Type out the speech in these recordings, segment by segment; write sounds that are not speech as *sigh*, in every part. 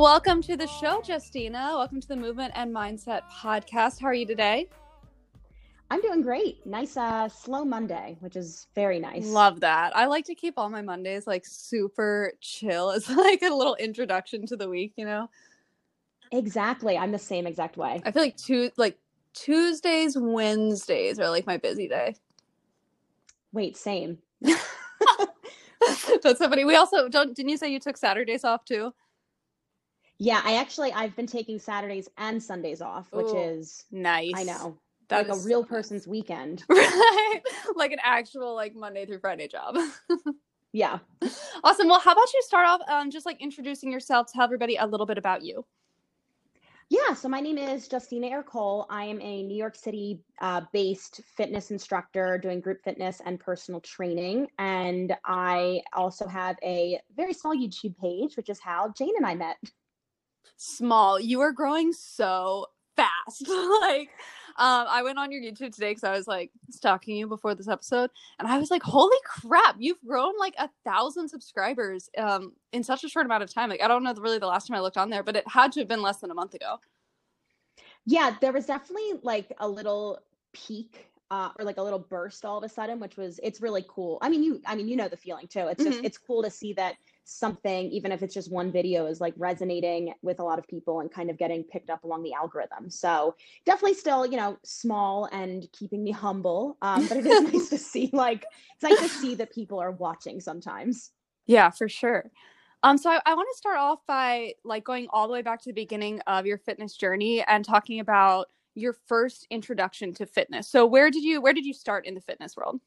Welcome to the show, Justina. Welcome to the Movement and Mindset podcast. How are you today? I'm doing great. Nice, uh, slow Monday, which is very nice. Love that. I like to keep all my Mondays like super chill. It's *laughs* like a little introduction to the week, you know? Exactly. I'm the same exact way. I feel like two like Tuesdays, Wednesdays are like my busy day. Wait, same. *laughs* *laughs* That's so funny. We also don't didn't you say you took Saturdays off too? Yeah, I actually I've been taking Saturdays and Sundays off, which Ooh, is Nice. I know. That like a real so nice. person's weekend. *laughs* Right. like an actual like Monday through Friday job. *laughs* Yeah. awesome. Well, how about you start off um just like introducing yourself, tell everybody a little bit about you. Yeah, so my name is Justina Ercole. I am a New York City uh, based fitness instructor doing group fitness and personal training. And I also have a very small YouTube page, which is how Jane and I met. Small. You are growing so fast. *laughs* like, um, I went on your YouTube today because I was like stalking you before this episode, and I was like, "Holy crap! You've grown like a thousand subscribers um in such a short amount of time." Like, I don't know the, really the last time I looked on there, but it had to have been less than a month ago. Yeah, there was definitely like a little peak uh, or like a little burst all of a sudden, which was it's really cool. I mean, you I mean you know the feeling too. It's just Mhm. it's cool to see that something, even if it's just one video, is like resonating with a lot of people and kind of getting picked up along the algorithm. So definitely still, you know, small and keeping me humble. Um, but it is *laughs* nice to see like it's nice to see that people are watching sometimes. Yeah, for sure. Um, so I, I want to start off by like going all the way back to the beginning of your fitness journey and talking about your first introduction to fitness. So where did you where did you start in the fitness world?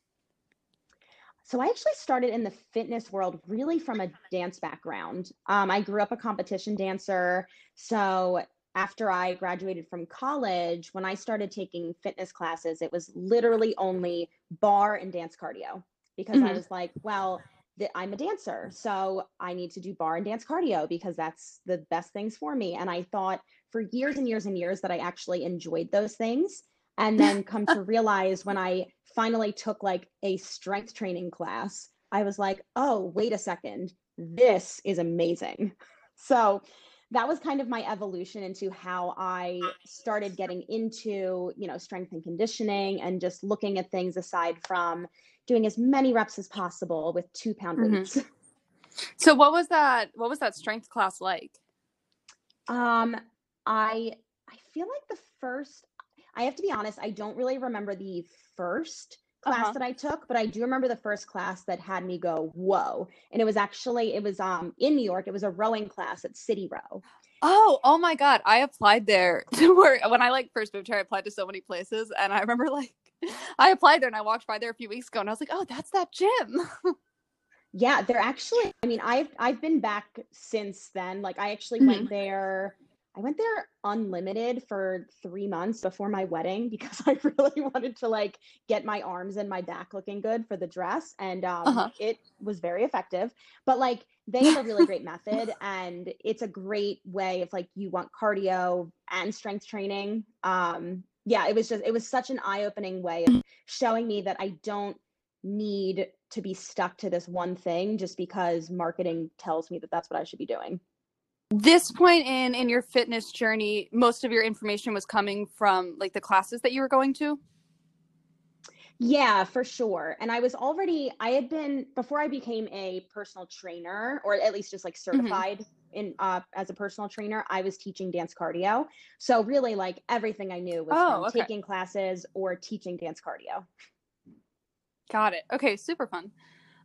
So I actually started in the fitness world really from a dance background. Um, I grew up a competition dancer. So after I graduated from college, when I started taking fitness classes, it was literally only barre and dance cardio because I Mhm. was like, well, th- I'm a dancer, so I need to do barre and dance cardio because that's the best things for me. And I thought for years and years and years that I actually enjoyed those things and then come to realize when I finally took like a strength training class, I was like, oh, wait a second, this is amazing. *laughs* So that was kind of my evolution into how I started getting into, you know, strength and conditioning and just looking at things aside from doing as many reps as possible with two pound Mhm. weights. *laughs* So what was that what was that strength class like? Um, I I feel like the first I have to be honest, I don't really remember the first class Uh-huh. that I took, but I do remember the first class that had me go, whoa. And it was actually, it was um in New York, it was a rowing class at City Row. Oh, oh my god, I applied there *laughs* to work when I like first moved here, I applied to so many places and I remember like I applied there and I walked by there a few weeks ago and I was like, "Oh, that's that gym." *laughs* Yeah, they're actually, I mean, I've I've been back since then. Like I actually Mhm. went there, I went there unlimited for three months before my wedding *laughs* because I really wanted to like get my arms and my back looking good for the dress. And um Uh-huh. it was very effective. But like they have a really great *laughs* method and it's a great way if like you want cardio and strength training. Um yeah, it was just it was such an eye-opening way of showing me that I don't need to be stuck to this one thing just because marketing tells me that that's what I should be doing. This point in in your fitness journey, most of your information was coming from like the classes that you were going to? Yeah, for sure. And I was already, I had been, before I became a personal trainer, or at least just like certified in uh, as a personal trainer, I was teaching dance cardio. So really like everything I knew was Oh, from okay. taking classes or teaching dance cardio. Got it. Okay, super fun.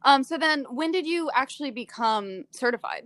Um so then when did you actually become certified?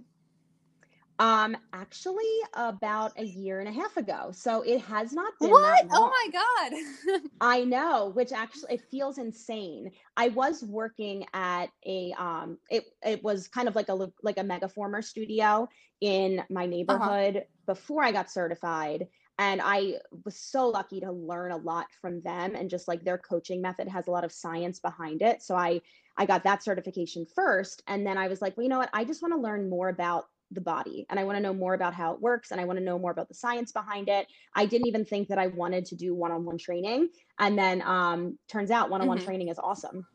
Um, actually about a year and a half ago. So it has not been What? Oh my god. *laughs* I know, which actually it feels insane. I was working at a um it it was kind of like a like a megaformer studio in my neighborhood before I got certified and I was so lucky to learn a lot from them and just like their coaching method has a lot of science behind it. So I I got that certification first and then I was like, well, you know what? I just want to learn more about the body and I want to know more about how it works and I want to know more about the science behind it. I didn't even think that I wanted to do one-on-one training and then um turns out one-on-one Mhm. training is awesome.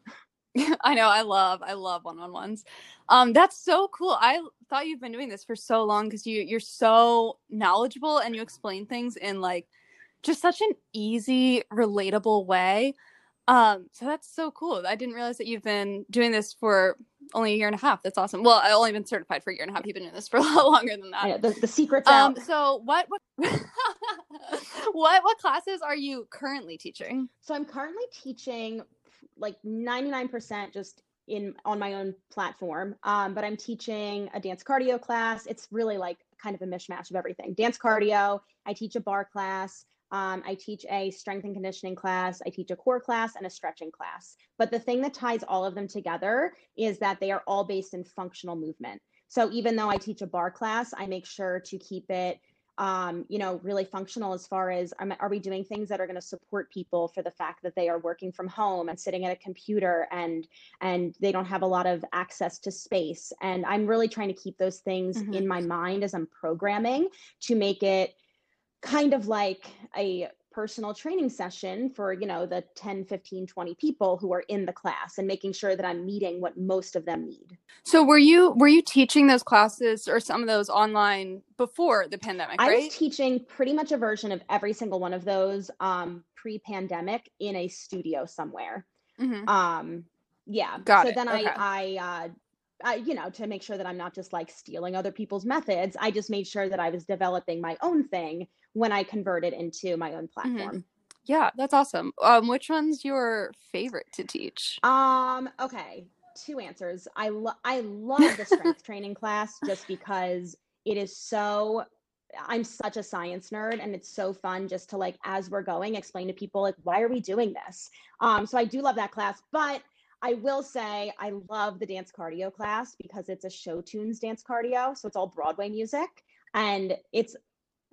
*laughs* I know. I love. I love one on ones. Um, that's so cool. I thought you've been doing this for so long because you you're so knowledgeable and you explain things in like just such an easy, relatable way. Um, so that's so cool. I didn't realize that you've been doing this for only a year and a half. That's awesome. Well, I only been certified for a year and a half. You've been doing this for a *laughs* lot longer than that. the, the secret's Um, out. so what what *laughs* what what classes are you currently teaching? So I'm currently teaching like 99% just in on my own platform. Um, but I'm teaching a dance cardio class. It's really like kind of a mishmash of everything. Dance cardio. I teach a barre class. Um, I teach a strength and conditioning class. I teach a core class and a stretching class. But the thing that ties all of them together is that they are all based in functional movement. So even though I teach a barre class, I make sure to keep it um, you know, really functional as far as um, are we doing things that are going to support people for the fact that they are working from home and sitting at a computer and and they don't have a lot of access to space. And I'm really trying to keep those things Mhm. in my mind as I'm programming to make it kind of like a personal training session for you know the 10 15 20 people who are in the class and making sure that i'm meeting what most of them need So were you were you teaching those classes or some of those online before the pandemic, I was teaching pretty much a version of every single one of those um, pre-pandemic in a studio somewhere. Mhm. Um, yeah. Got so it, then okay. I, I, uh, I, you know, to make sure that I'm not just like stealing other people's methods, I just made sure that I was developing my own thing when I converted into my own platform. Yeah, that's awesome. Um, which one's your favorite to teach? Um, okay, two answers. I lo- I love the strength *laughs* training class just because it is so I'm such a science nerd and it's so fun just to like as we're going explain to people like why are we doing this? Um so I do love that class, but I will say I love the dance cardio class because it's a show tunes dance cardio, so it's all Broadway music and it's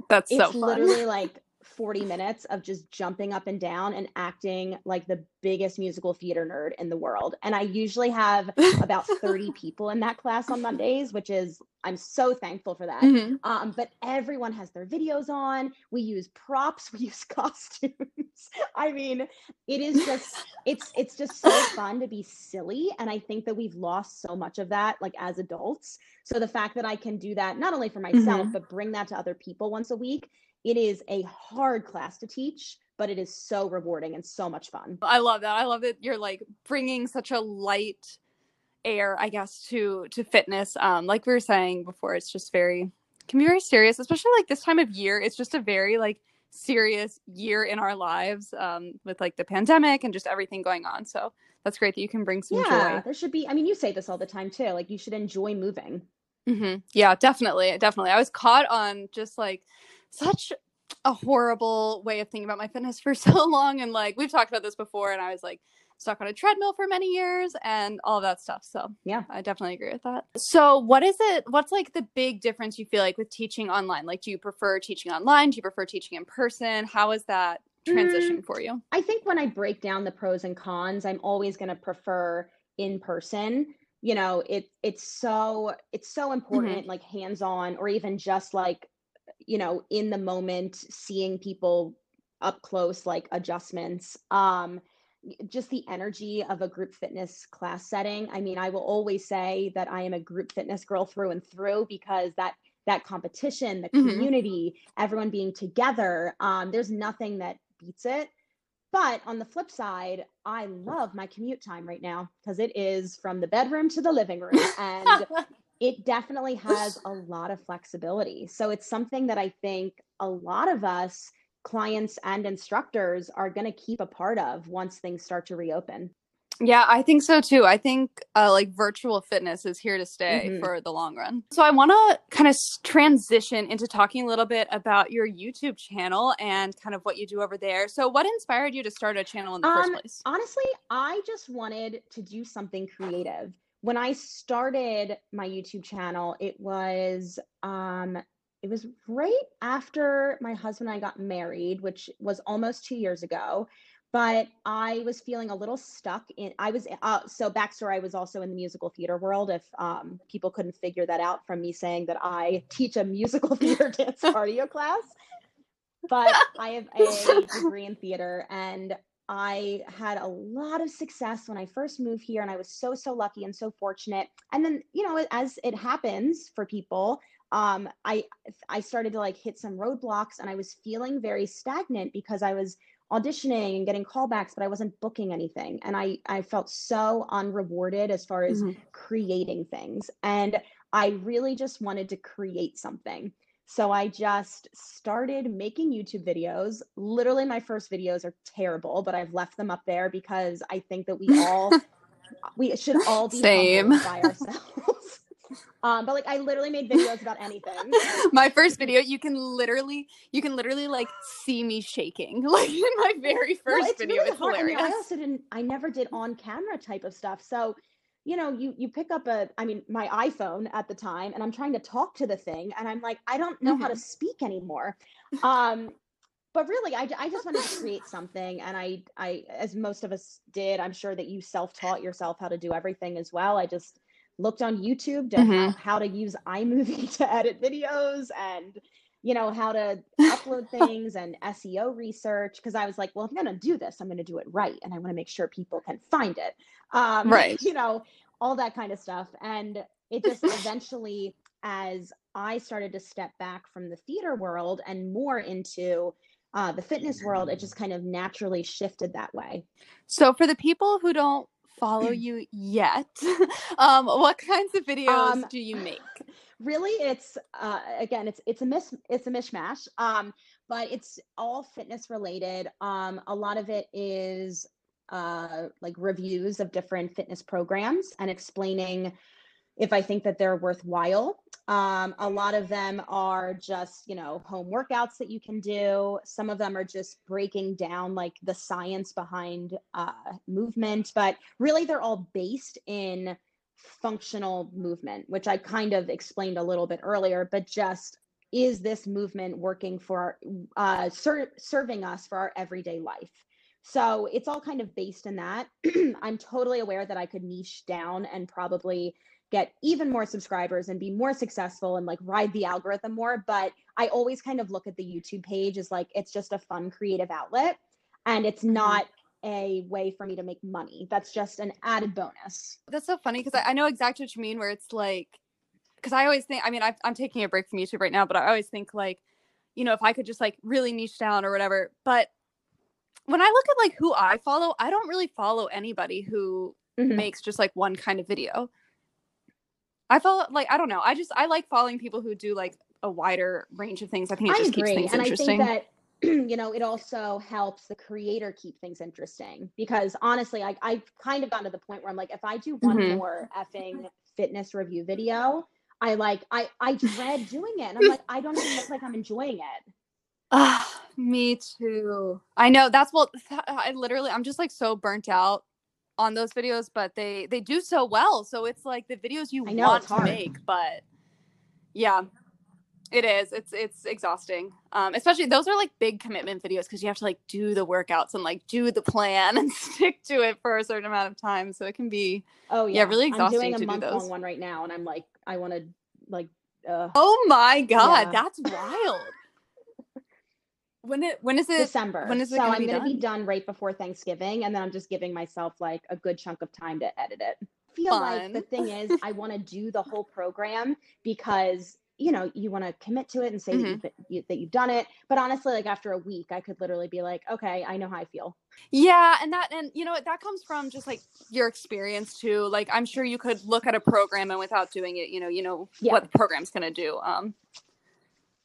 That's it's so fun. literally *laughs* like 40 minutes of just jumping up and down and acting like the biggest musical theater nerd in the world. And I usually have about *laughs* 30 people in that class on Mondays, which is, I'm so thankful for that. Mhm. Um, but everyone has their videos on. We use props, *laughs* we use costumes. I mean, it is just, it's, it's just so *laughs* fun to be silly. And I think that we've lost so much of that, like as adults. So the fact that I can do that, not only for myself, but bring that to other people once a week, it is a hard class to teach, but it is so rewarding and so much fun. I love that. I love that you're like bringing such a light air, I guess, to to fitness. Um, like we were saying before, it's just very can be very serious, especially like this time of year. It's just a very like serious year in our lives um, with like the pandemic and just everything going on. So that's great that you can bring some yeah, joy. there should be. I mean, you say this all the time too. Like you should enjoy moving. hmm Yeah, definitely, definitely. I was caught on just like such a horrible way of thinking about my fitness for *laughs* so long, and like we've talked about this before, and I was like stuck on a treadmill for many years and all that stuff. So Yeah. I definitely agree with that. So what is it? What's like the big difference you feel like with teaching online? Like, do you prefer teaching online? Do you prefer teaching in person? How is that transition mm, for you? I think when I break down the pros and cons, I'm always going to prefer in person. You know, it it's so it's so mm-hmm. important, like hands on, or even just like, you know, in the moment, seeing people up close, like adjustments. Um, just the energy of a group fitness class setting. I mean, I will always say that I am a group fitness girl through and through because that that competition, the Mhm. community, everyone being together, um, there's nothing that beats it. But on the flip side, I love my commute time right now because it is from the bedroom to the living room. *laughs* And it definitely has a lot of flexibility. So it's something that I think a lot of us, clients and instructors, are going to keep a part of once things start to reopen. Yeah, I think so too. I think uh, like virtual fitness is here to stay Mhm. for the long run. So I want to kind of transition into talking a little bit about your YouTube channel and kind of what you do over there. So what inspired you to start a channel in the first Um, place? Honestly, I just wanted to do something creative. When I started my YouTube channel, it was um it was right after my husband and I got married, which was almost 2 years ago. But I was feeling a little stuck in I was uh, so backstory I was also in the musical theater world if um people couldn't figure that out from me saying that I teach a musical *laughs* theater dance *laughs* cardio class. But I have a degree in theater and I had a lot of success when I first moved here, and I was so, so lucky and so fortunate. And then, you know, as it happens for people, um, I I started to like hit some roadblocks, and I was feeling very stagnant because I was auditioning and getting callbacks, but I wasn't booking anything, and I I felt so unrewarded as far as Mhm. creating things, and I really just wanted to create something. So I just started making YouTube videos. Literally, my first videos are terrible, but I've left them up there because I think that we all *laughs* we should all be Same. by ourselves. *laughs* um, but like I literally made videos about anything. *laughs* my first video, you can literally, you can literally like see me shaking, like in my very Well, first it's video. really it's hard. I hilarious. mean, I also didn't. I never did on camera type of stuff. So, you know, you you pick up a. I mean, my iPhone at the time, and I'm trying to talk to the thing, and I'm like, I don't know how to speak anymore. Um, but really, I, I just wanted to create something, and I I as most of us did. I'm sure that you self taught yourself how to do everything as well. I just looked on YouTube to how, Mhm. how to use iMovie *laughs* to edit videos and you know how to upload *laughs* things and SEO research because I was like, well, if I'm going to do this, I'm going to do it right, and I want to make sure people can find it. Um, Right. *laughs* You know, all that kind of stuff, and it just *laughs* eventually, as I started to step back from the theater world and more into uh, the fitness world, it just kind of naturally shifted that way. So for the people who don't follow *clears throat* you yet, um, what kinds of videos Um, do you make? Really it's uh again it's it's a miss it's a mishmash um but it's all fitness related. Um a lot of it is uh like reviews of different fitness programs and explaining if i think that they're worthwhile. Um a lot of them are just you know home workouts that you can do. Some of them are just breaking down like the science behind uh movement but really they're all based in functional movement, which I kind of explained a little bit earlier, but just is this movement working for uh, ser- serving us for our everyday life? So it's all kind of based in that. *clears throat* I'm totally aware that I could niche down and probably get even more subscribers and be more successful and like ride the algorithm more. But I always kind of look at the YouTube page as like it's just a fun creative outlet and it's Mhm. not a way for me to make money. That's just an added bonus. That's so funny because I, I know exactly what you mean. Where it's like, because I always think, I mean, i I'm taking a break from YouTube right now, but I always think like, you know, if I could just like really niche down or whatever. But when I look at like who I follow, I don't really follow anybody who Mhm. makes just like one kind of video. I follow like I don't know. I just I like following people who do like a wider range of things. I think it I just agree. keeps things and interesting. I think that, *clears throat* you know, it also helps the creator keep things interesting because honestly, I, I've kind of gotten to the point where I'm like, if I do one Mhm. more effing fitness review video, I like, I, I dread doing it. And I'm like, I don't even look like I'm enjoying it. Ah, me too. I know that's what I literally I'm just like so burnt out on those videos, but they they do so well. So it's like the videos you know, want to make, but yeah. It is. It's it's exhausting. Um especially those are like big commitment videos because you have to like do the workouts and like do the plan *laughs* and stick to it for a certain amount of time. So it can be Oh Yeah, yeah. really I'm doing a do month long one right now. And I'm like, I want to like, uh, Oh my god, Yeah. that's wild. When it when is it December. when is it so gonna I'm going to be done? done right before Thanksgiving, and then I'm just giving myself like a good chunk of time to edit it. I feel like the thing is, I want to do the whole program because you know you want to commit to it and say that, Mhm. you've, been- you, that you've done it. But honestly, like after a week, I could literally be like, okay, I know how I feel. Yeah, and that and you know what that comes from just like your experience too. Like I'm sure you could look at a program and without doing it, you know, you know Yeah. what the program's gonna do. Um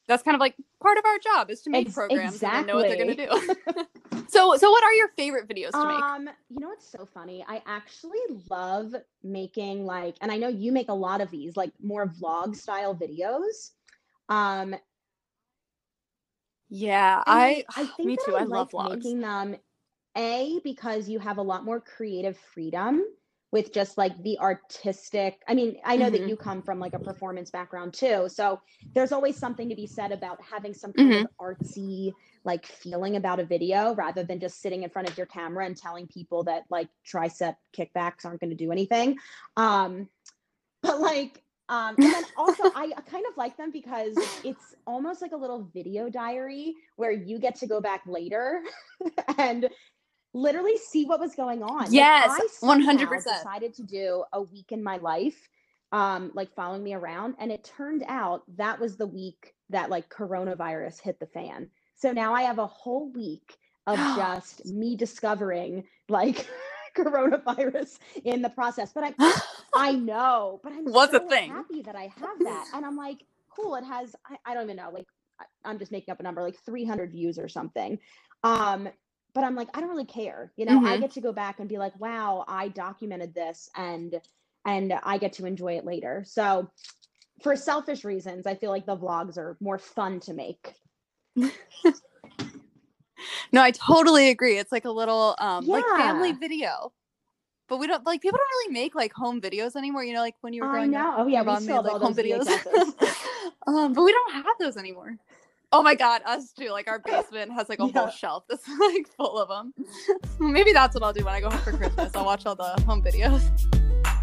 that's kind of like part of our job is to make Ex- programs and know what they're gonna do. *laughs* *laughs* so so what are your favorite videos to make? Um, you know what's so funny? I actually love making like, and I know you make a lot of these, like more vlog style videos. Um, Yeah, I, I *sighs* think me too. I, like love vlogs. making them a because you have a lot more creative freedom with just like the artistic. I mean, I know Mhm. that you come from like a performance background too, so there's always something to be said about having some kind Mm-hmm. of artsy like feeling about a video rather than just sitting in front of your camera and telling people that like tricep kickbacks aren't going to do anything. Um, but like um, and then also I kind of like them because it's almost like a little video diary where you get to go back later *laughs* and literally see what was going on. Yes, 100%. somehow decided to do a week in my life, um, like following me around, and it turned out that was the week that like coronavirus hit the fan. So now I have a whole week of *gasps* just me discovering like *laughs* coronavirus in the process. But I *gasps* I know, but I'm What's a so thing? happy that I have *laughs* that. And I'm like, cool, it has I, I don't even know, like I'm just making up a number, like 300 views or something. Um, but I'm like, I don't really care. You know, I Mhm. get to go back and be like, wow, I documented this and and I get to enjoy it later. So for selfish reasons, I feel like the vlogs are more fun to make. *laughs* No, I totally agree. It's like a little um like family video. But we don't like people don't really make like home videos anymore, you know, like when you were I growing know. up. Oh yeah, we still made, have like all home those videos. *laughs* Um, but we don't have those anymore. Oh my god, us too. Like our *laughs* basement has like a Yeah. whole shelf that's *laughs* like full of them. Maybe that's what I'll do when I go home for Christmas. I'll watch all the home videos.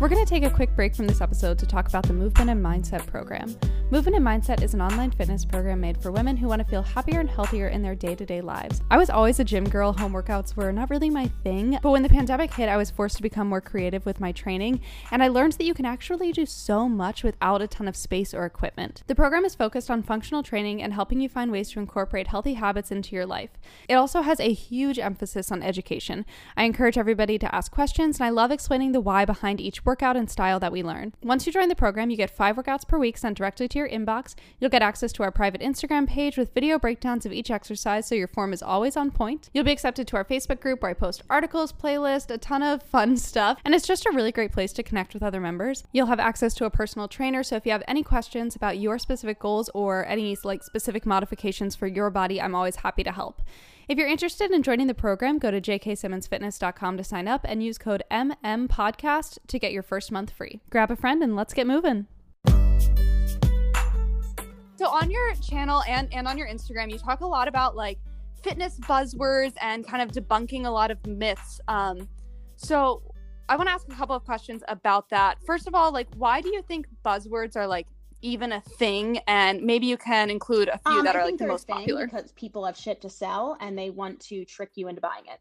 We're going to take a quick break from this episode to talk about the Movement and Mindset program. Movement and Mindset is an online fitness program made for women who want to feel happier and healthier in their day to day lives. I was always a gym girl, home workouts were not really my thing, but when the pandemic hit, I was forced to become more creative with my training, and I learned that you can actually do so much without a ton of space or equipment. The program is focused on functional training and helping you find ways to incorporate healthy habits into your life. It also has a huge emphasis on education. I encourage everybody to ask questions, and I love explaining the why behind each workout and style that we learn. Once you join the program, you get five workouts per week sent directly to your inbox. You'll get access to our private Instagram page with video breakdowns of each exercise so your form is always on point. You'll be accepted to our Facebook group where I post articles, playlist, a ton of fun *laughs* stuff, and it's just a really great place to connect with other members. You'll have access to a personal trainer, so if you have any questions about your specific goals or any like specific modifications for your body, I'm always happy to help. If you're interested in joining the program, go to jksimmonsfitness.com to sign up and use code MMPodcast to get your first month free. Grab a friend and let's get moving. So on your channel and and on your Instagram, you talk a lot about like fitness buzzwords and kind of debunking a lot of myths. Um, so I want to ask a couple of questions about that. First of all, like why do you think buzzwords are like even a thing? And maybe you can include a few Um, that I are like the most thing popular. because people have shit to sell and they want to trick you into buying it.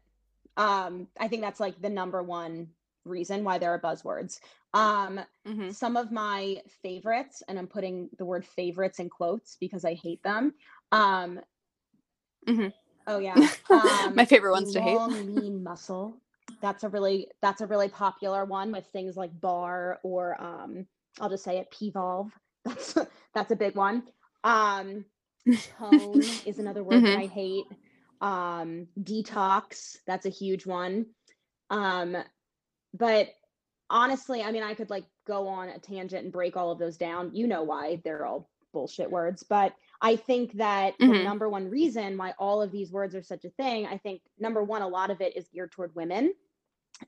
Um, I think that's like the number one reason why there are buzzwords. Um, Mhm. some of my favorites, and I'm putting the word favorites in quotes because I hate them. Um, Mhm. Oh yeah, *laughs* um, My favorite ones to hate. long lean muscle. That's a really that's a really popular one with things like barre or um, I'll just say it P-Volve. *laughs* That's that's a big one. Um, tone *laughs* is another word that Mhm. I hate. Um, detox, that's a huge one. Um, but honestly, I mean, I could like go on a tangent and break all of those down. You know why they're all bullshit words, but I think that the Mhm. number one reason why all of these words are such a thing, I think number one, a lot of it is geared toward women.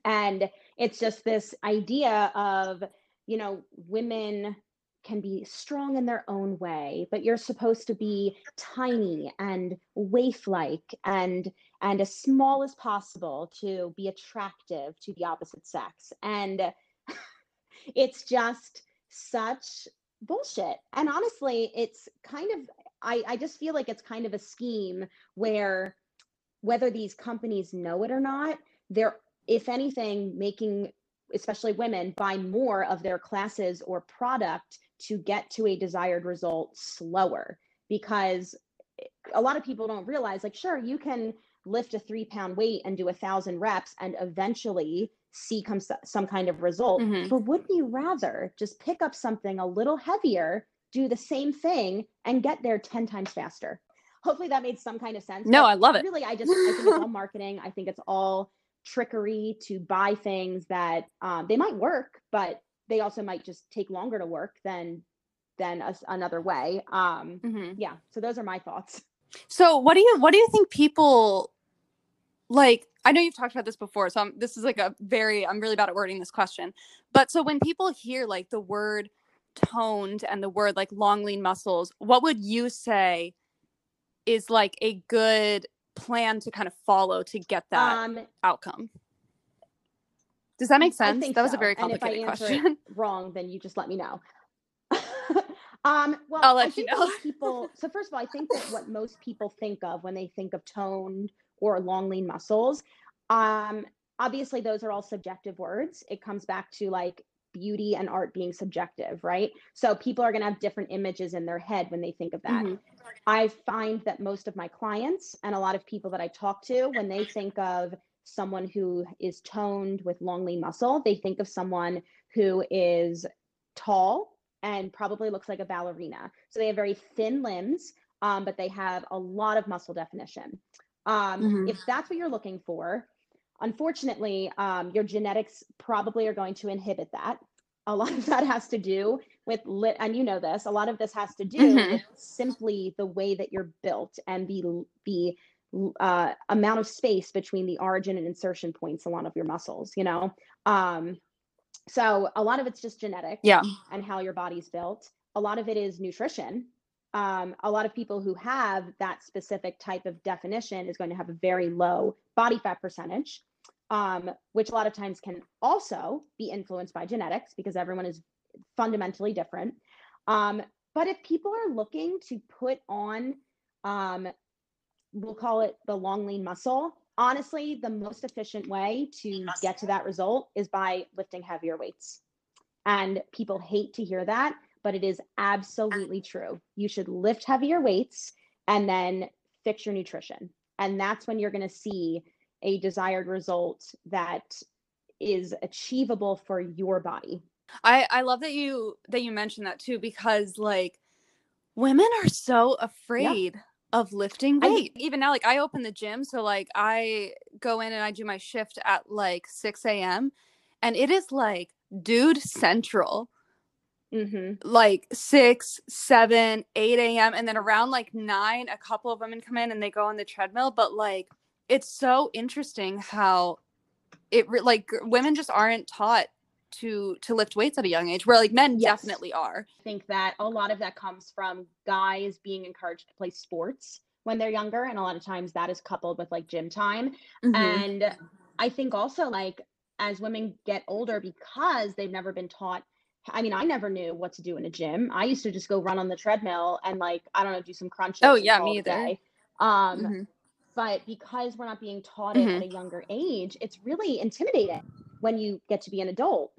And it's just this idea of, you know, women can be strong in their own way, but you're supposed to be tiny and waif-like and and as small as possible to be attractive to the opposite sex. And *laughs* it's just such bullshit. And honestly, it's kind of I, I just feel like it's kind of a scheme where whether these companies know it or not, they're if anything making especially women buy more of their classes or product to get to a desired result slower because a lot of people don't realize like sure you can lift a three pound weight and do a thousand reps and eventually see come, some kind of result Mhm. but wouldn't you rather just pick up something a little heavier do the same thing and get there 10 times faster hopefully that made some kind of sense No, I love it. really i just i think it's all *laughs* marketing i think it's all trickery to buy things that um, they might work but they also might just take longer to work than than a another way um Mhm. yeah so those are my thoughts So what do you what do you think people like I know you've talked about this before, so I'm, this is like a very I'm really bad at wording this question. But so when people hear like the word toned and the word like long lean muscles, what would you say is like a good plan to kind of follow to get that um outcome? Does that make sense? That was a so. very if I complicated question. *laughs* wrong, then you just let me know. *laughs* um, well, I'll let I you think know. *laughs* people. So first of all, I think that what most people think of when they think of toned or long lean muscles, Um, obviously, those are all subjective words. It comes back to like beauty and art being subjective, right? So people are going to have different images in their head when they think of that. Mhm. I find that most of my clients and a lot of people that I talk to, when they think of someone who is toned with long lean muscle, they think of someone who is tall and probably looks like a ballerina. So they have very thin limbs, um, but they have a lot of muscle definition. Um, Mhm. If that's what you're looking for, unfortunately, um, your genetics probably are going to inhibit that. A lot of that has to do with lit, and you know this. A lot of this has to do Mhm. with simply the way that you're built and the the uh, amount of space between the origin and insertion points along of your muscles. You know, um, so a lot of it's just genetic Yeah. and how your body's built. A lot of it is nutrition. Um, a lot of people who have that specific type of definition is going to have a very low body fat percentage, um, which a lot of times can also be influenced by genetics because everyone is fundamentally different. Um, but if people are looking to put on, um, we'll call it the long lean muscle, honestly, the most efficient way to get to that result is by lifting heavier weights. And people hate to hear that, but it is ah. absolutely true. You should lift heavier weights and then fix your nutrition. And that's when you're going to see a desired result that is achievable for your body. I I love that you that you mentioned that too because like women are so afraid of lifting I- weight. Even now, like I open the gym, so like I go in and I do my shift at like six a.m. and it is like dude central, hmm like six, seven, eight a.m. and then around like nine, a couple of women come in and they go on the treadmill. But like it's so interesting how it re- like women just aren't taught to to lift weights at a young age where like men Yes. definitely are I think that a lot of that comes from guys being encouraged to play sports when they're younger. And a lot of times that is coupled with like gym time. Mm-hmm. And I think also like as women get older because they've never been taught I mean, I never knew what to do in a gym. I used to just go run on the treadmill and like, I don't know, do some crunches. Oh, yeah, me it either. day. Um, Mhm. but because we're not being taught it Mm-hmm. at a younger age, it's really intimidating when you get to be an adult.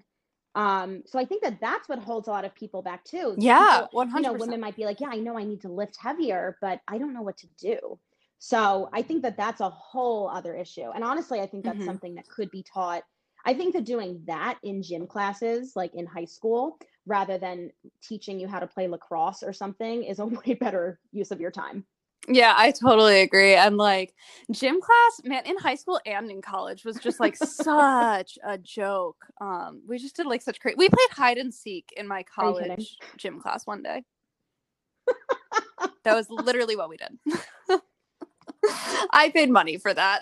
Um, so I think that that's what holds a lot of people back too. yeah People- 100 you know, women might be like, yeah, I know I need to lift heavier, but I don't know what to do. So I think that that's a whole other issue. And honestly, I think that's Mhm. something that could be taught. I think that doing that in gym classes, like in high school, rather than teaching you how to play lacrosse or something, is a *laughs* way better use of your time. yeah i totally agree and like gym class man in high school and in college was just like *laughs* such a joke um we just did like such great we played hide and seek in my Are you kidding? college gym class one day *laughs* that was literally what we did i paid money for that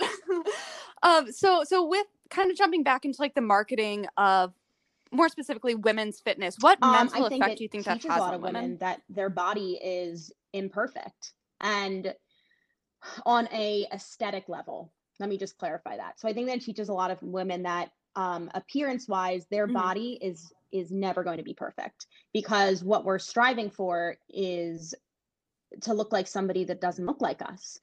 um so so with kind of jumping back into like the marketing of more specifically women's fitness what Um, mental effect do you think that has a lot on of women, women that their body is imperfect and on a aesthetic level. Let me just clarify that. So I think that teaches a lot of women that um, appearance wise, their Mhm. body is is never going to be perfect because what we're striving for is to look like somebody that doesn't look like us.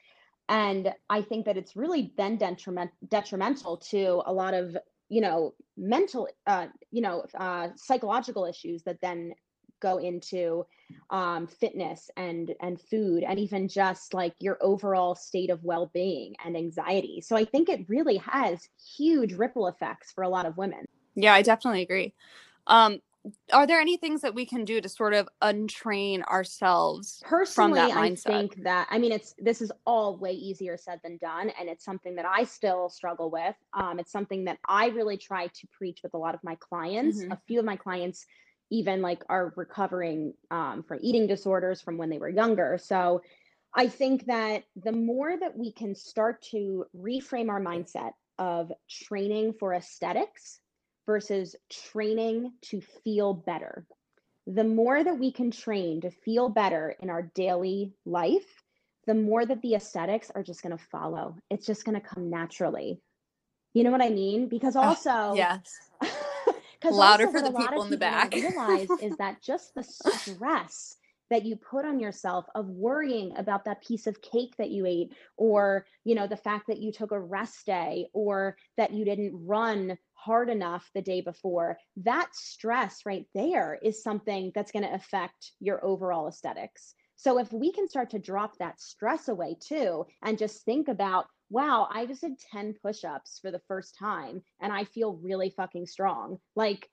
And I think that it's really then detriment, detrimental to a lot of, you know, mental, uh, you know, uh, psychological issues that then go into um, fitness and and food and even just like your overall state of well-being and anxiety. So I think it really has huge ripple effects for a lot of women. Yeah, I definitely agree. Um, are there any things that we can do to sort of untrain ourselves? personally that i think that i mean it's this is all way easier said than done and it's something that i still struggle with um, it's something that i really try to preach with a lot of my clients Mhm. a few of my clients even like are recovering um, from eating disorders from when they were younger so i think that the more that we can start to reframe our mindset of training for aesthetics versus training to feel better the more that we can train to feel better in our daily life, the more that the aesthetics are just going to follow. It's just going to come naturally. You know what I mean? Because also, yes. *laughs* because Louder also for the people in the back. realize is that just the *laughs* stress that you put on yourself of worrying about that piece of cake that you ate or you know the fact that you took a rest day or that you didn't run hard enough the day before. That stress right there is something that's going to affect your overall aesthetics. So if we can start to drop that stress away too and just think about wow i just did 10 push-ups for the first time and i feel really fucking strong. Like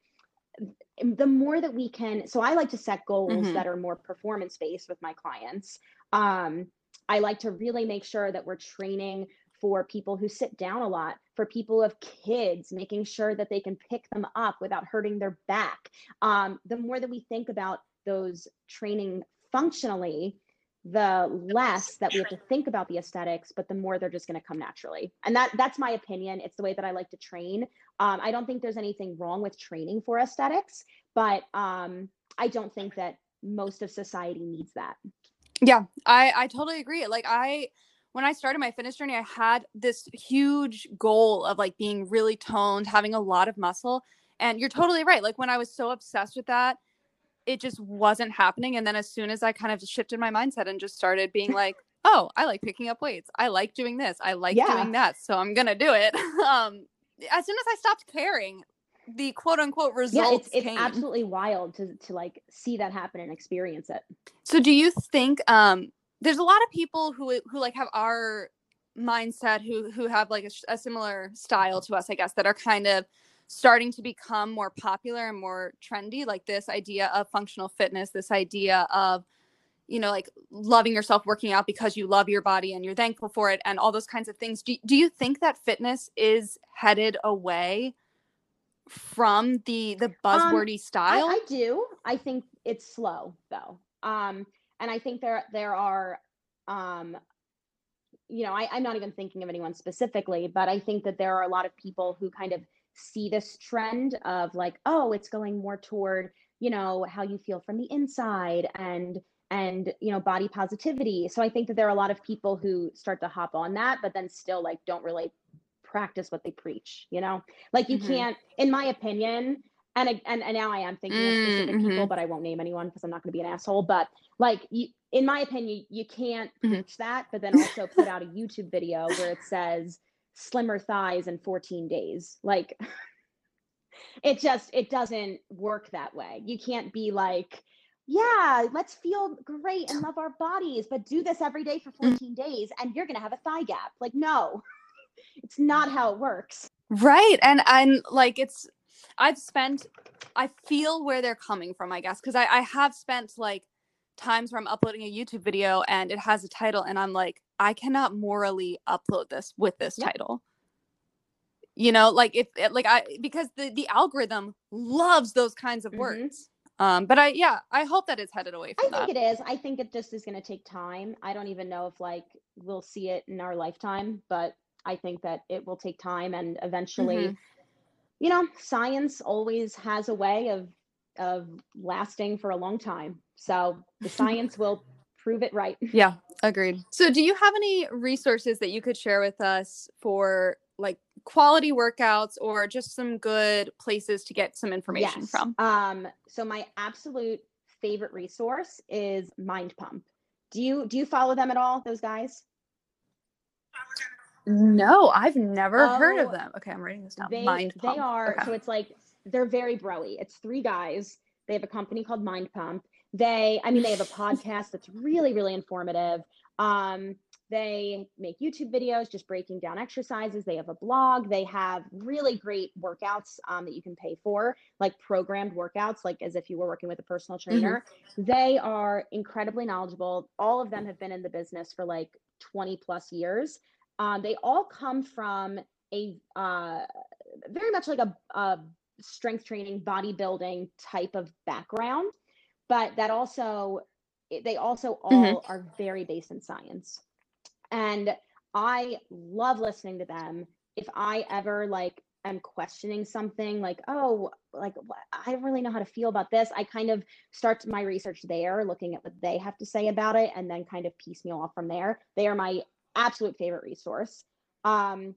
the more that we can so i like to set goals mm-hmm. that are more performance based with my clients um, i like to really make sure that we're training for people who sit down a lot for people who have kids making sure that they can pick them up without hurting their back um, the more that we think about those training functionally the less that we have to think about the aesthetics but the more they're just going to come naturally. And that that's my opinion. It's the way that i like to train. Um, i don't think there's anything wrong with training for aesthetics but um, i don't think that most of society needs that. Yeah i i totally agree. Like i when i started my fitness journey i had this huge goal of like being really toned having a lot of muscle. And you're totally right. Like when i was so obsessed with that it just wasn't happening. And then as soon as I kind of shifted my mindset and just started being *laughs* like, oh, I like picking up weights. I like doing this. I like yeah. doing that. So I'm gonna do it. *laughs* um, as soon as I stopped caring, the quote unquote results. Yeah, it's, it's absolutely wild to to like see that happen and experience it. So do you think um there's a lot of people who who like have our mindset who who have like a, a similar style to us, I guess, that are kind of starting to become more popular and more trendy like this idea of functional fitness this idea of you know like loving yourself working out because you love your body and you're thankful for it and all those kinds of things. Do, do you think that fitness is headed away from the the buzzwordy um, style? I, I do. I think it's slow though. Um and i think there there are um you know I, i'm not even thinking of anyone specifically but i think that there are a lot of people who kind of see this trend of like oh it's going more toward you know how you feel from the inside and and you know body positivity so i think that there are a lot of people who start to hop on that but then still like don't really practice what they preach you know like you mm-hmm. can't in my opinion and, and and now i am thinking of specific mm-hmm. people but i won't name anyone because i'm not going to be an asshole but like you, in my opinion you can't mm-hmm. preach that but then also put out a youtube video where it says slimmer thighs in 14 days. Like *laughs* it just it doesn't work that way. You can't be like, yeah, let's feel great and love our bodies, but do this every day for mm. 14 days and you're going to have a thigh gap. Like no. *laughs* It's not how it works. Right. And I'm like it's I've spent I feel where they're coming from, I guess, because I, I have spent like times where I'm uploading a YouTube video and it has a title and I'm like, I cannot morally upload this with this yep. title. You know, like if eh, like I because the the algorithm loves those kinds of mm-hmm. words. Um, but I yeah, I hope that it's headed away from I think that. it is. I think it just is going to take time. I don't even know if like we'll see it in our lifetime, but I think that it will take time and eventually mm-hmm. you know, science always has a way of of lasting for a long time. So the *laughs* science will prove it right. Yeah, agreed. So, do you have any resources that you could share with us for like quality workouts or just some good places to get some information yes. from? Um, so my absolute favorite resource is Mind Pump. Do you do you follow them at all? Those guys? No, I've never oh, heard of oh, them. Okay, I'm writing this down. They, Mind Pump. They are okay. so it's like they're very broy. It's three guys. They have a company called Mind Pump they i mean they have a *laughs* podcast that's really really informative. Um, they make youtube videos just breaking down exercises. They have a blog. They have really great workouts um, that you can pay for like programmed workouts like as if you were working with a personal mm-hmm. trainer. Mm-hmm. they are incredibly knowledgeable. All of them have been in the business for like 20 plus years. Um, they all come from a uh, very much like a, a strength training bodybuilding type of background but that also they also all mm-hmm. are very based in science. And i love listening to them. If i ever like am questioning something like oh like i don't really know how to feel about this i kind of start my research there looking at what they have to say about it and then kind of piecemeal off from there. They are my absolute favorite resource. Um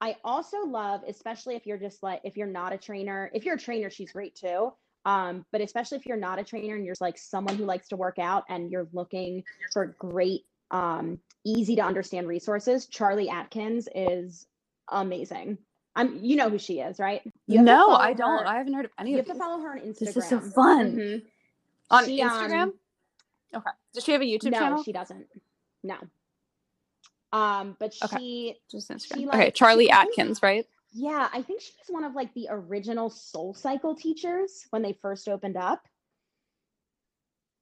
i also love especially if you're just like if you're not a trainer if you're a trainer she's great too Um, but especially if you're not a trainer and you're like someone who likes to work out and you're looking for great, um, easy to understand resources, Charlee Atkins is amazing. I'm, you know who she is, right? No, I don't. her- I haven't heard of any You of You have to follow her on Instagram. This is so fun. Mhm. On She, um, Instagram? okay. Does she have a YouTube no, channel? No, she doesn't. No. Um, but Okay. she, Just she, like- okay, Charlee Atkins, right? Yeah, I think she was one of like the original Soul Cycle teachers when they first opened up.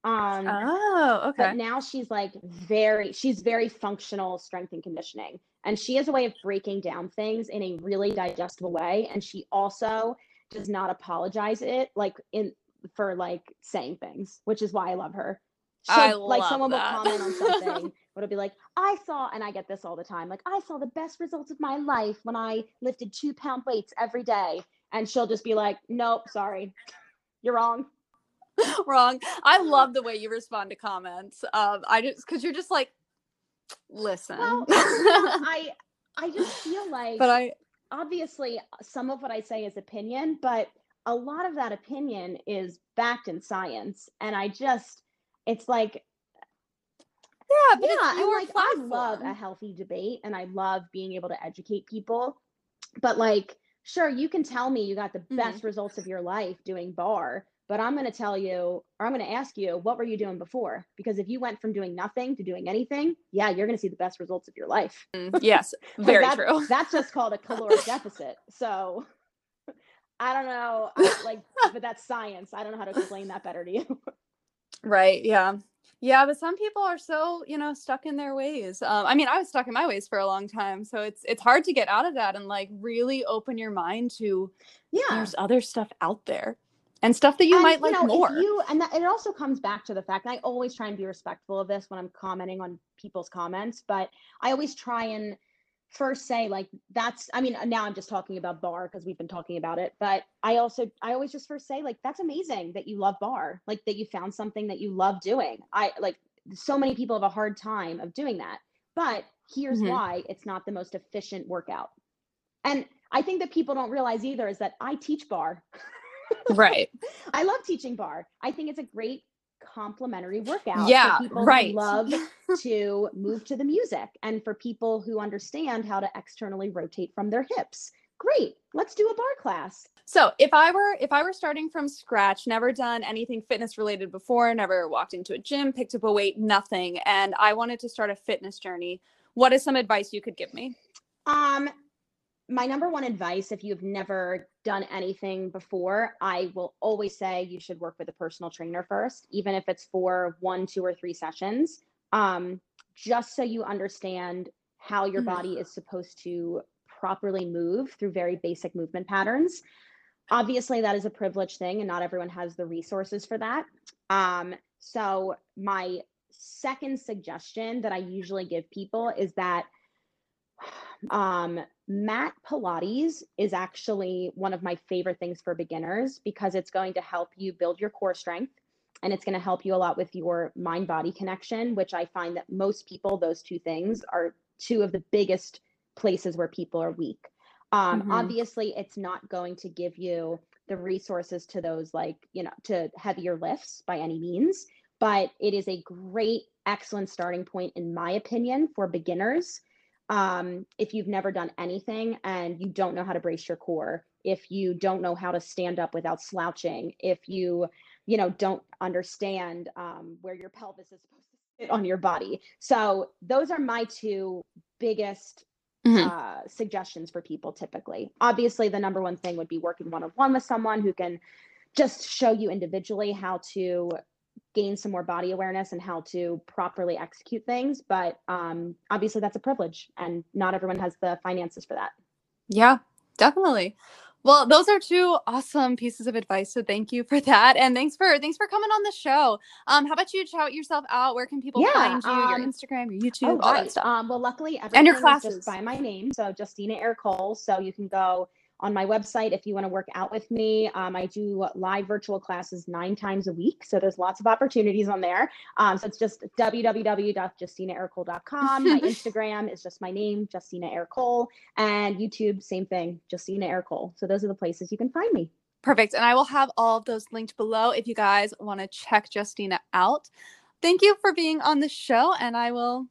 Um, Oh, okay. but now she's like very, she's very functional strength and conditioning, and she has a way of breaking down things in a really digestible way. And she also does not apologize it like in for like saying things, which is why I love her. I like someone that. will comment on something, *laughs* but it'll be like, I saw, and I get this all the time, like I saw the best results of my life when I lifted two pound weights every day, and she'll just be like, Nope, sorry, you're wrong. *laughs* Wrong. I love the way you respond to comments. Um, I just because you're just like, listen. Well, *laughs* I I just feel like, but I obviously some of what I say is opinion, but a lot of that opinion is backed in science, and I just, it's like yeah, but yeah, it's like I love a healthy debate and I love being able to educate people. But like, sure, you can tell me you got the Mhm. best results of your life doing barre, but I'm going to tell you, or I'm going to ask you, what were you doing before? Because if you went from doing nothing to doing anything, yeah, you're going to see the best results of your life. Mm, yes, *laughs* very that- true. That's just called a *laughs* caloric deficit. So *laughs* I don't know, I, like, but that's science. I don't know how to explain that better to you. Right. Yeah. Yeah, but some people are so, you know, stuck in their ways. Um, I mean, I was stuck in my ways for a long time, so it's it's hard to get out of that and like really open your mind to yeah. there's other stuff out there and stuff that you And, might like know, more. You and that, it also comes back to the fact, and I always try and be respectful of this when I'm commenting on people's comments, but I always try and first say like that's i mean now i'm just talking about barre because we've been talking about it but i also i always just first say like that's amazing that you love barre like that you found something that you love doing i like so many people have a hard time of doing that but here's Mhm. why it's not the most efficient workout and i think that people don't realize either is that i teach barre right. *laughs* I love teaching barre. I think it's a great complementary workout Yeah, for people right. who love *laughs* to move to the music and for people who understand how to externally rotate from their hips. Great. Let's do a barre class. So if I were if I were starting from scratch, never done anything fitness related before, never walked into a gym, picked up a weight, nothing, and I wanted to start a fitness journey, what is some advice you could give me? Um my number one advice if you've never done anything before, I will always say you should work with a personal trainer first, even if it's for one, two, or three sessions, um, just so you understand how your Mhm. body is supposed to properly move through very basic movement patterns. Obviously, that is a privileged thing, and not everyone has the resources for that. Um, so, my second suggestion that I usually give people is that um, mat Pilates is actually one of my favorite things for beginners because it's going to help you build your core strength and it's going to help you a lot with your mind body connection, which I find that most people, those two things are two of the biggest places where people are weak. Um, Mhm. Obviously, it's not going to give you the resources to those, like, you know, to heavier lifts by any means, but it is a great, excellent starting point, in my opinion, for beginners um, if you've never done anything and you don't know how to brace your core, if you don't know how to stand up without slouching, if you, you know, don't understand um, where your pelvis is supposed to sit on your body. So those are my two biggest Mhm. uh, suggestions for people typically. Obviously, the number one thing would be working one on one with someone who can just show you individually how to gain some more body awareness and how to properly execute things. But um, obviously, that's a privilege, and not everyone has the finances for that. Yeah, definitely. Well, those are two awesome pieces of advice. So thank you for that, and thanks for thanks for coming on the show. Um, how about you shout yourself out? Where can people Yeah, find you? your um, Instagram, your YouTube, Oh, all that stuff. Um, well, luckily, everything And your is classes. just by my name. So, Justina Ercole. So, you can go on my website if you want to work out with me. Um, I do live virtual classes nine times a week. So, there's lots of opportunities on there. Um, so, it's just www.justinaercole.com. my *laughs* Instagram is just my name, Justina Ercole. And YouTube, same thing, Justina Ercole. So, those are the places you can find me. Perfect. And I will have all of those linked below if you guys want to check Justina out. Thank you for being on the show, and I will.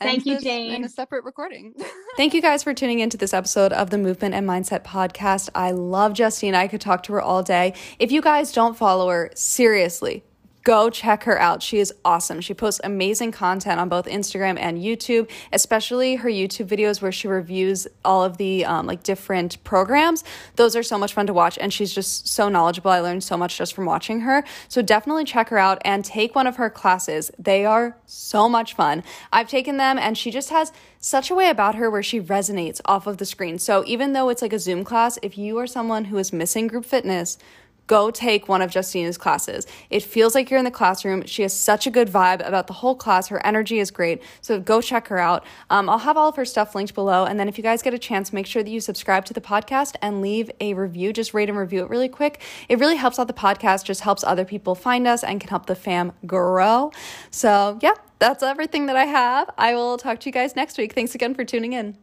Thank you, this In a Jane. separate recording. *laughs* Thank you guys for tuning into this episode of the Movement and Mindset podcast. I love Justine. I could talk to her all day. If you guys don't follow her, seriously, go check her out. She is awesome. She posts amazing content on both Instagram and YouTube, especially her YouTube videos where she reviews all of the um, like different programs. Those are so much fun to watch, and she's just so knowledgeable. I learned so much just from watching her. So definitely check her out and take one of her classes. They are so much fun. I've taken them, and she just has such a way about her where she resonates off of the screen. So even though it's like a Zoom class, if you are someone who is missing group fitness, go take one of Justina's classes. It feels like you're in the classroom. She has such a good vibe about the whole class. Her energy is great. So go check her out. Um, I'll have all of her stuff linked below. And then if you guys get a chance, make sure that you subscribe to the podcast and leave a review. Just rate and review it really quick. It really helps out the podcast, just helps other people find us and can help the fam grow. So, yeah, that's everything that I have. I will talk to you guys next week. Thanks again for tuning in.